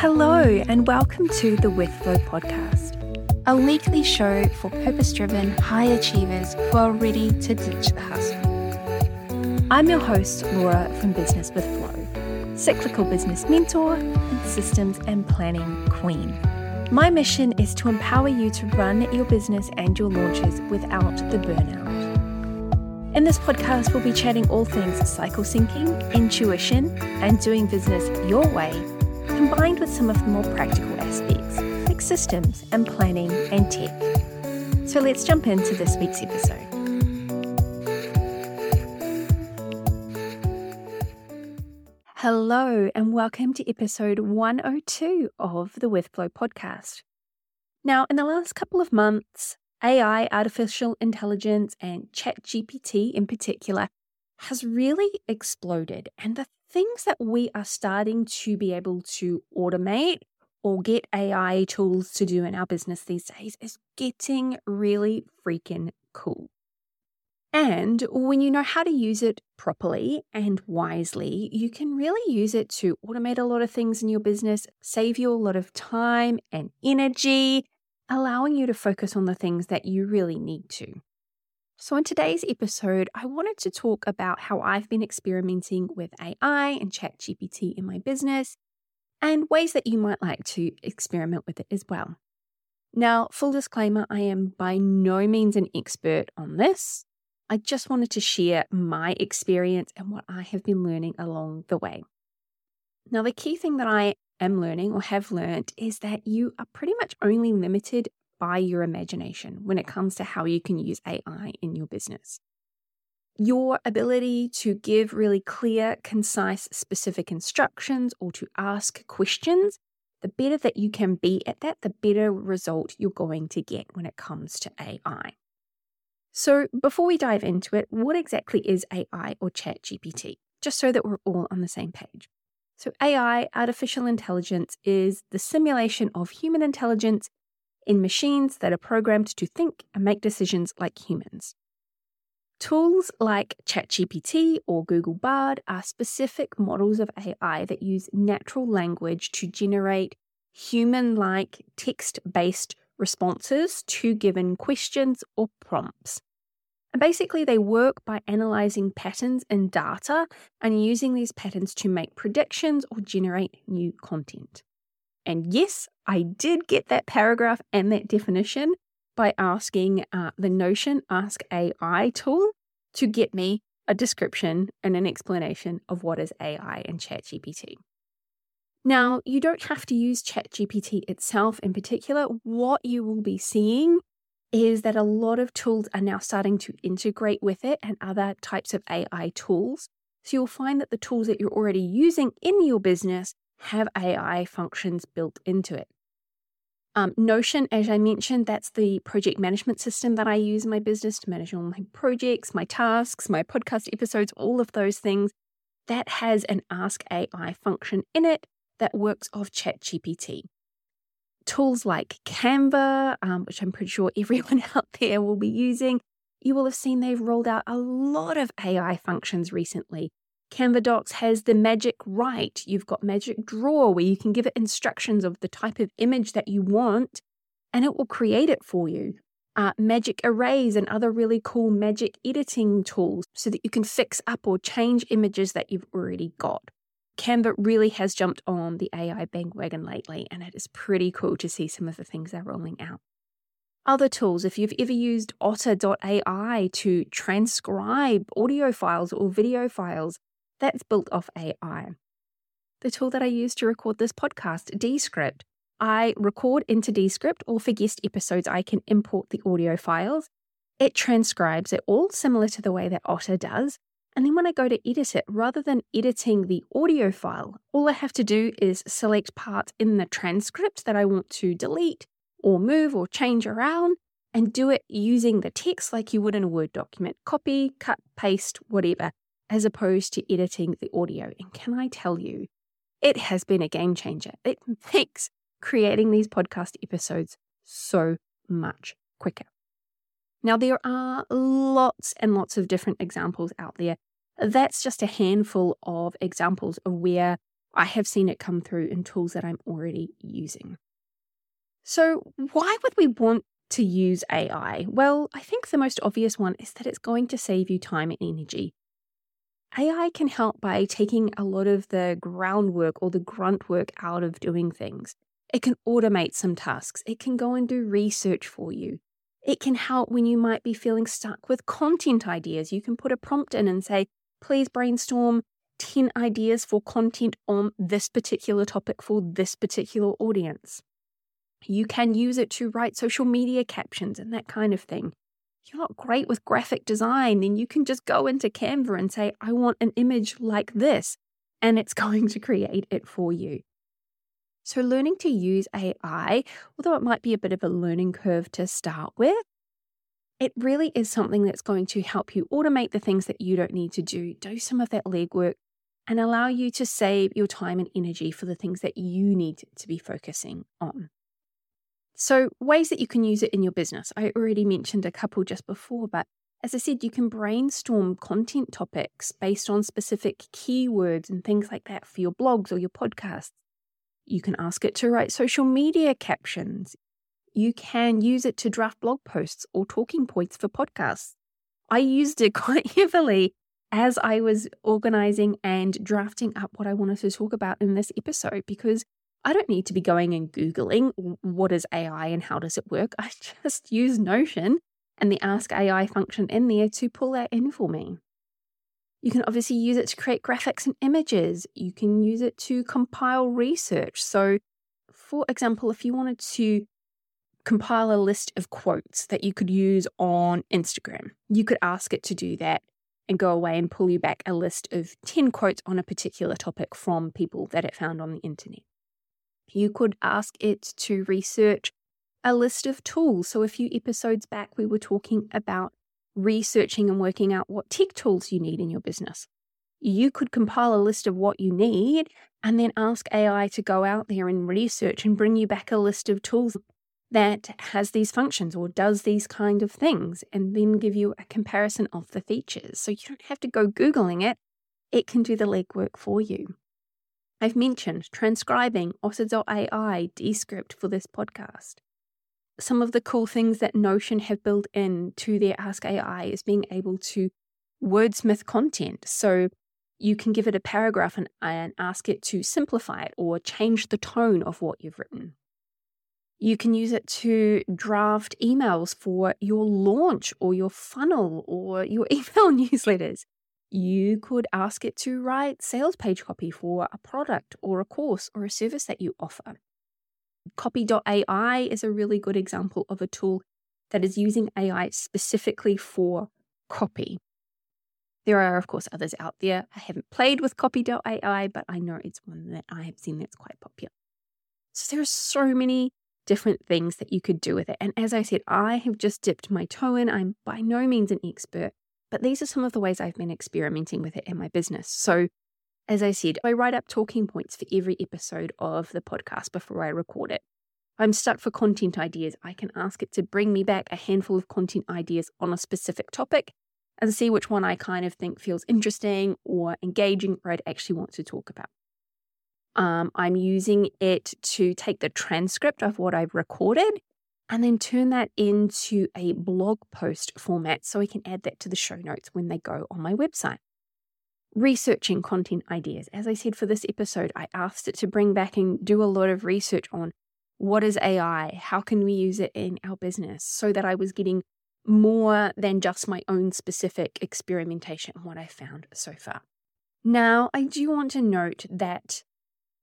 Hello, and welcome to the With Flow podcast, a weekly show for purpose driven high achievers who are ready to ditch the hustle. I'm your host, Laura from Business with Flow, cyclical business mentor and systems and planning queen. My mission is to empower you to run your business and your launches without the burnout. In this podcast, we'll be chatting all things cycle syncing, intuition, and doing business your way, combined with some of the more practical aspects like systems and planning and tech. So let's jump into this week's episode. Hello, and welcome to episode 102 of the With Flow podcast. Now, in the last couple of months, AI, artificial intelligence, and ChatGPT in particular, has really exploded. And the things that we are starting to be able to automate or get AI tools to do in our business these days is getting really freaking cool. And when you know how to use it properly and wisely, you can really use it to automate a lot of things in your business, save you a lot of time and energy, allowing you to focus on the things that you really need to. So, in today's episode, I wanted to talk about how I've been experimenting with AI and ChatGPT in my business and ways that you might like to experiment with it as well. Now, full disclaimer, I am by no means an expert on this. I just wanted to share my experience and what I have been learning along the way. Now, the key thing that I am learning or have learned is that you are pretty much only limited by your imagination when it comes to how you can use AI in your business. Your ability to give really clear, concise, specific instructions or to ask questions, the better that you can be at that, the better result you're going to get when it comes to AI. So, before we dive into it, what exactly is AI or ChatGPT? Just so that we're all on the same page. So, AI, artificial intelligence, is the simulation of human intelligence in machines that are programmed to think and make decisions like humans. Tools like ChatGPT or Google Bard are specific models of AI that use natural language to generate human like text based responses to given questions or prompts. And basically, they work by analyzing patterns in data and using these patterns to make predictions or generate new content. And yes, I did get that paragraph and that definition by asking uh, the Notion Ask AI tool to get me a description and an explanation of what is AI and ChatGPT. Now, you don't have to use ChatGPT itself in particular. What you will be seeing is that a lot of tools are now starting to integrate with it and other types of AI tools. So you'll find that the tools that you're already using in your business have AI functions built into it. Um, Notion, as I mentioned, that's the project management system that I use in my business to manage all my projects, my tasks, my podcast episodes, all of those things. That has an Ask AI function in it that works off ChatGPT tools like Canva, um, which I'm pretty sure everyone out there will be using, you will have seen they've rolled out a lot of AI functions recently. Canva Docs has the Magic Write. You've got Magic Draw, where you can give it instructions of the type of image that you want, and it will create it for you. Uh, magic Erase and other really cool magic editing tools so that you can fix up or change images that you've already got. Canva really has jumped on the AI bandwagon lately, and it is pretty cool to see some of the things they're rolling out. Other tools, if you've ever used otter.ai to transcribe audio files or video files, that's built off AI. The tool that I use to record this podcast, Descript, I record into Descript, or for guest episodes, I can import the audio files. It transcribes it all similar to the way that Otter does, and then when I go to edit it, rather than editing the audio file, all I have to do is select parts in the transcript that I want to delete or move or change around and do it using the text like you would in a Word document. Copy, cut, paste, whatever, as opposed to editing the audio. And can I tell you, it has been a game changer. It makes creating these podcast episodes so much quicker. Now, there are lots and lots of different examples out there. That's just a handful of examples of where I have seen it come through in tools that I'm already using. So, why would we want to use AI? Well, I think the most obvious one is that it's going to save you time and energy. AI can help by taking a lot of the groundwork or the grunt work out of doing things. It can automate some tasks. It can go and do research for you. It can help when you might be feeling stuck with content ideas. You can put a prompt in and say, please brainstorm 10 ideas for content on this particular topic for this particular audience. You can use it to write social media captions and that kind of thing. You're not great with graphic design, then you can just go into Canva and say, I want an image like this, and it's going to create it for you. So, learning to use AI, although it might be a bit of a learning curve to start with, it really is something that's going to help you automate the things that you don't need to do, do some of that legwork, and allow you to save your time and energy for the things that you need to be focusing on. So, ways that you can use it in your business. I already mentioned a couple just before, but as I said, you can brainstorm content topics based on specific keywords and things like that for your blogs or your podcasts. You can ask it to write social media captions. You can use it to draft blog posts or talking points for podcasts. I used it quite heavily as I was organizing and drafting up what I wanted to talk about in this episode because I don't need to be going and Googling what is AI and how does it work. I just use Notion and the Ask AI function in there to pull that in for me. You can obviously use it to create graphics and images. You can use it to compile research. So, for example, if you wanted to compile a list of quotes that you could use on Instagram, you could ask it to do that and go away and pull you back a list of 10 quotes on a particular topic from people that it found on the internet. You could ask it to research a list of tools. So, a few episodes back, we were talking about researching and working out what tech tools you need in your business. You could compile a list of what you need and then ask AI to go out there and research and bring you back a list of tools that has these functions or does these kind of things and then give you a comparison of the features. So you don't have to go Googling it, it can do the legwork for you. I've mentioned transcribing Otter.ai Descript for this podcast. Some of the cool things that Notion have built in to their Ask AI is being able to wordsmith content. So you can give it a paragraph and, and ask it to simplify it or change the tone of what you've written. You can use it to draft emails for your launch or your funnel or your email newsletters. You could ask it to write sales page copy for a product or a course or a service that you offer. Copy.ai is a really good example of a tool that is using AI specifically for copy. There are, of course, others out there. I haven't played with Copy.ai, but I know it's one that I have seen that's quite popular. So there are so many different things that you could do with it. And as I said, I have just dipped my toe in. I'm by no means an expert, but these are some of the ways I've been experimenting with it in my business. So, as I said, I write up talking points for every episode of the podcast before I record it. I'm stuck for content ideas. I can ask it to bring me back a handful of content ideas on a specific topic and see which one I kind of think feels interesting or engaging or I'd actually want to talk about. Um, I'm using it to take the transcript of what I've recorded and then turn that into a blog post format so I can add that to the show notes when they go on my website. Researching content ideas. As I said for this episode, I asked it to bring back and do a lot of research on what is AI? How can we use it in our business? So that I was getting more than just my own specific experimentation, and what I found so far. Now, I do want to note that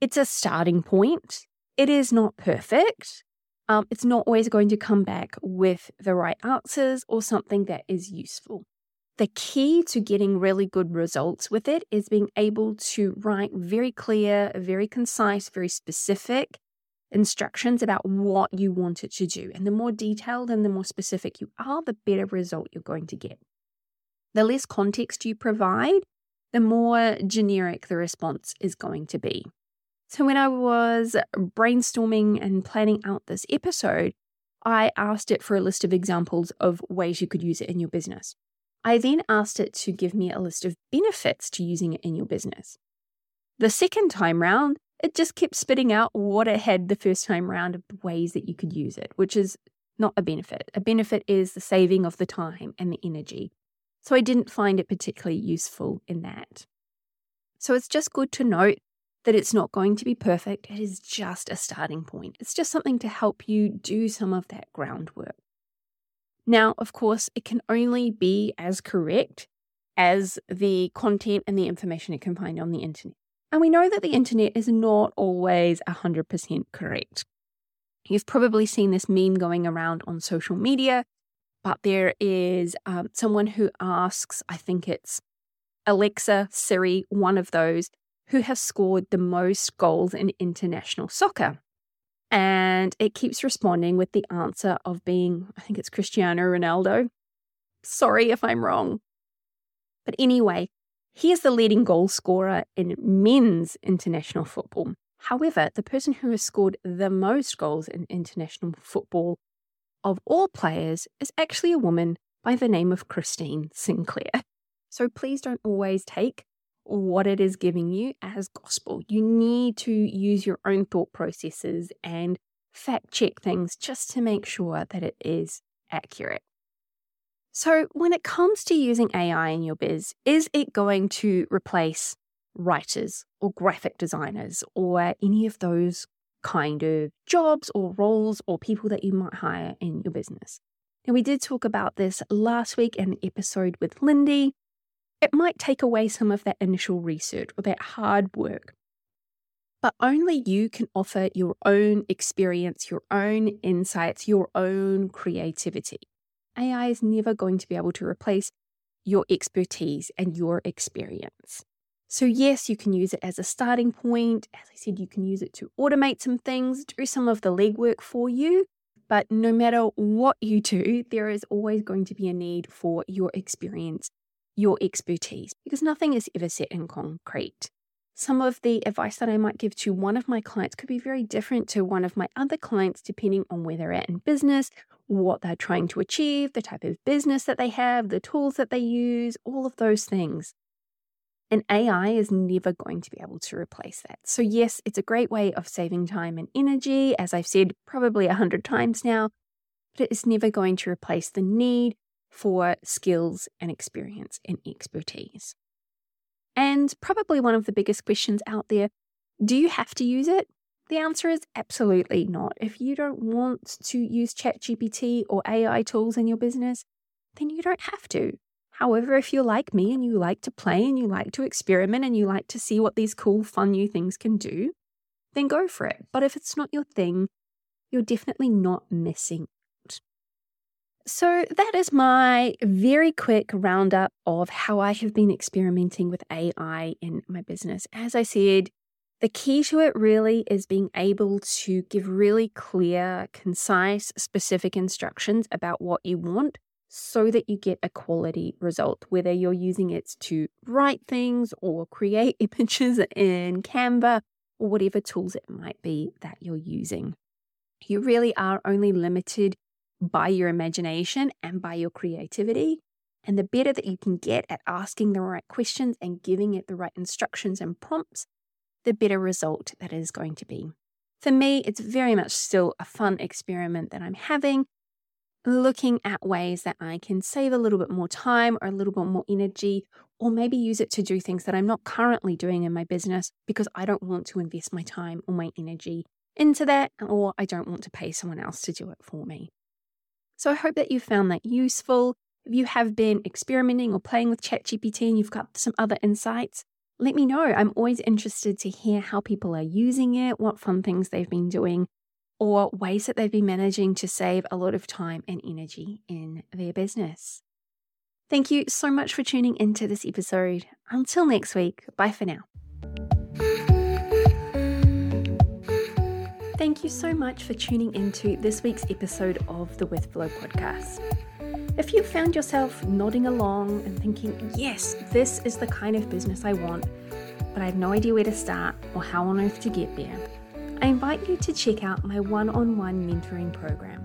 it's a starting point. It is not perfect. Um, it's not always going to come back with the right answers or something that is useful. The key to getting really good results with it is being able to write very clear, very concise, very specific instructions about what you want it to do. And the more detailed and the more specific you are, the better result you're going to get. The less context you provide, the more generic the response is going to be. So, when I was brainstorming and planning out this episode, I asked it for a list of examples of ways you could use it in your business. I then asked it to give me a list of benefits to using it in your business. The second time round, it just kept spitting out what it had the first time round of the ways that you could use it, which is not a benefit. A benefit is the saving of the time and the energy. So I didn't find it particularly useful in that. So it's just good to note that it's not going to be perfect. It is just a starting point. It's just something to help you do some of that groundwork. Now, of course, it can only be as correct as the content and the information it can find on the internet. And we know that the internet is not always 100% correct. You've probably seen this meme going around on social media, but there is um, someone who asks, I think it's Alexa, Siri, one of those, who has scored the most goals in international soccer. And it keeps responding with the answer of being, I think it's Cristiano Ronaldo. Sorry if I'm wrong. But anyway, he is the leading goal scorer in men's international football. However, the person who has scored the most goals in international football of all players is actually a woman by the name of Christine Sinclair. So please don't always take what it is giving you as gospel. You need to use your own thought processes and fact check things just to make sure that it is accurate. So, when it comes to using AI in your biz, is it going to replace writers or graphic designers or any of those kind of jobs or roles or people that you might hire in your business. Now, we did talk about this last week in an episode with Lindy. It might take away some of that initial research or that hard work, but only you can offer your own experience, your own insights, your own creativity. AI is never going to be able to replace your expertise and your experience. So, yes, you can use it as a starting point. As I said, you can use it to automate some things, do some of the legwork for you. But no matter what you do, there is always going to be a need for your experience, your expertise, because nothing is ever set in concrete. Some of the advice that I might give to one of my clients could be very different to one of my other clients, depending on where they're at in business, what they're trying to achieve, the type of business that they have, the tools that they use, all of those things. And AI is never going to be able to replace that. So, yes, it's a great way of saving time and energy, as I've said probably a hundred times now, but it is never going to replace the need for skills and experience and expertise. And probably one of the biggest questions out there do you have to use it? The answer is absolutely not. If you don't want to use ChatGPT or AI tools in your business, then you don't have to. However, if you're like me and you like to play and you like to experiment and you like to see what these cool, fun new things can do, then go for it. But if it's not your thing, you're definitely not missing. So, that is my very quick roundup of how I have been experimenting with AI in my business. As I said, the key to it really is being able to give really clear, concise, specific instructions about what you want so that you get a quality result, whether you're using it to write things or create images in Canva or whatever tools it might be that you're using. You really are only limited by your imagination and by your creativity. And the better that you can get at asking the right questions and giving it the right instructions and prompts, the better result that is going to be. For me, it's very much still a fun experiment that I'm having looking at ways that I can save a little bit more time or a little bit more energy, or maybe use it to do things that I'm not currently doing in my business because I don't want to invest my time or my energy into that, or I don't want to pay someone else to do it for me. So I hope that you found that useful. If you have been experimenting or playing with ChatGPT and you've got some other insights, let me know. I'm always interested to hear how people are using it, what fun things they've been doing, or ways that they've been managing to save a lot of time and energy in their business. Thank you so much for tuning into this episode. Until next week, bye for now. Thank you so much for tuning into this week's episode of the With Flow podcast. If you found yourself nodding along and thinking, yes, this is the kind of business I want, but I have no idea where to start or how on earth to get there, I invite you to check out my one on one mentoring program.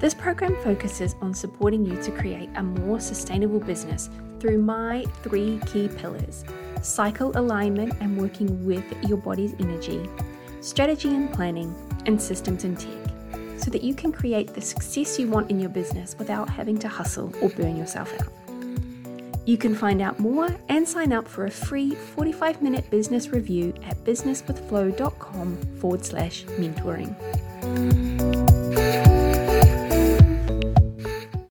This program focuses on supporting you to create a more sustainable business through my three key pillars cycle alignment and working with your body's energy, strategy and planning, and systems and tech so that you can create the success you want in your business without having to hustle or burn yourself out. You can find out more and sign up for a free 45 minute business review at businesswithflow.com forward slash mentoring.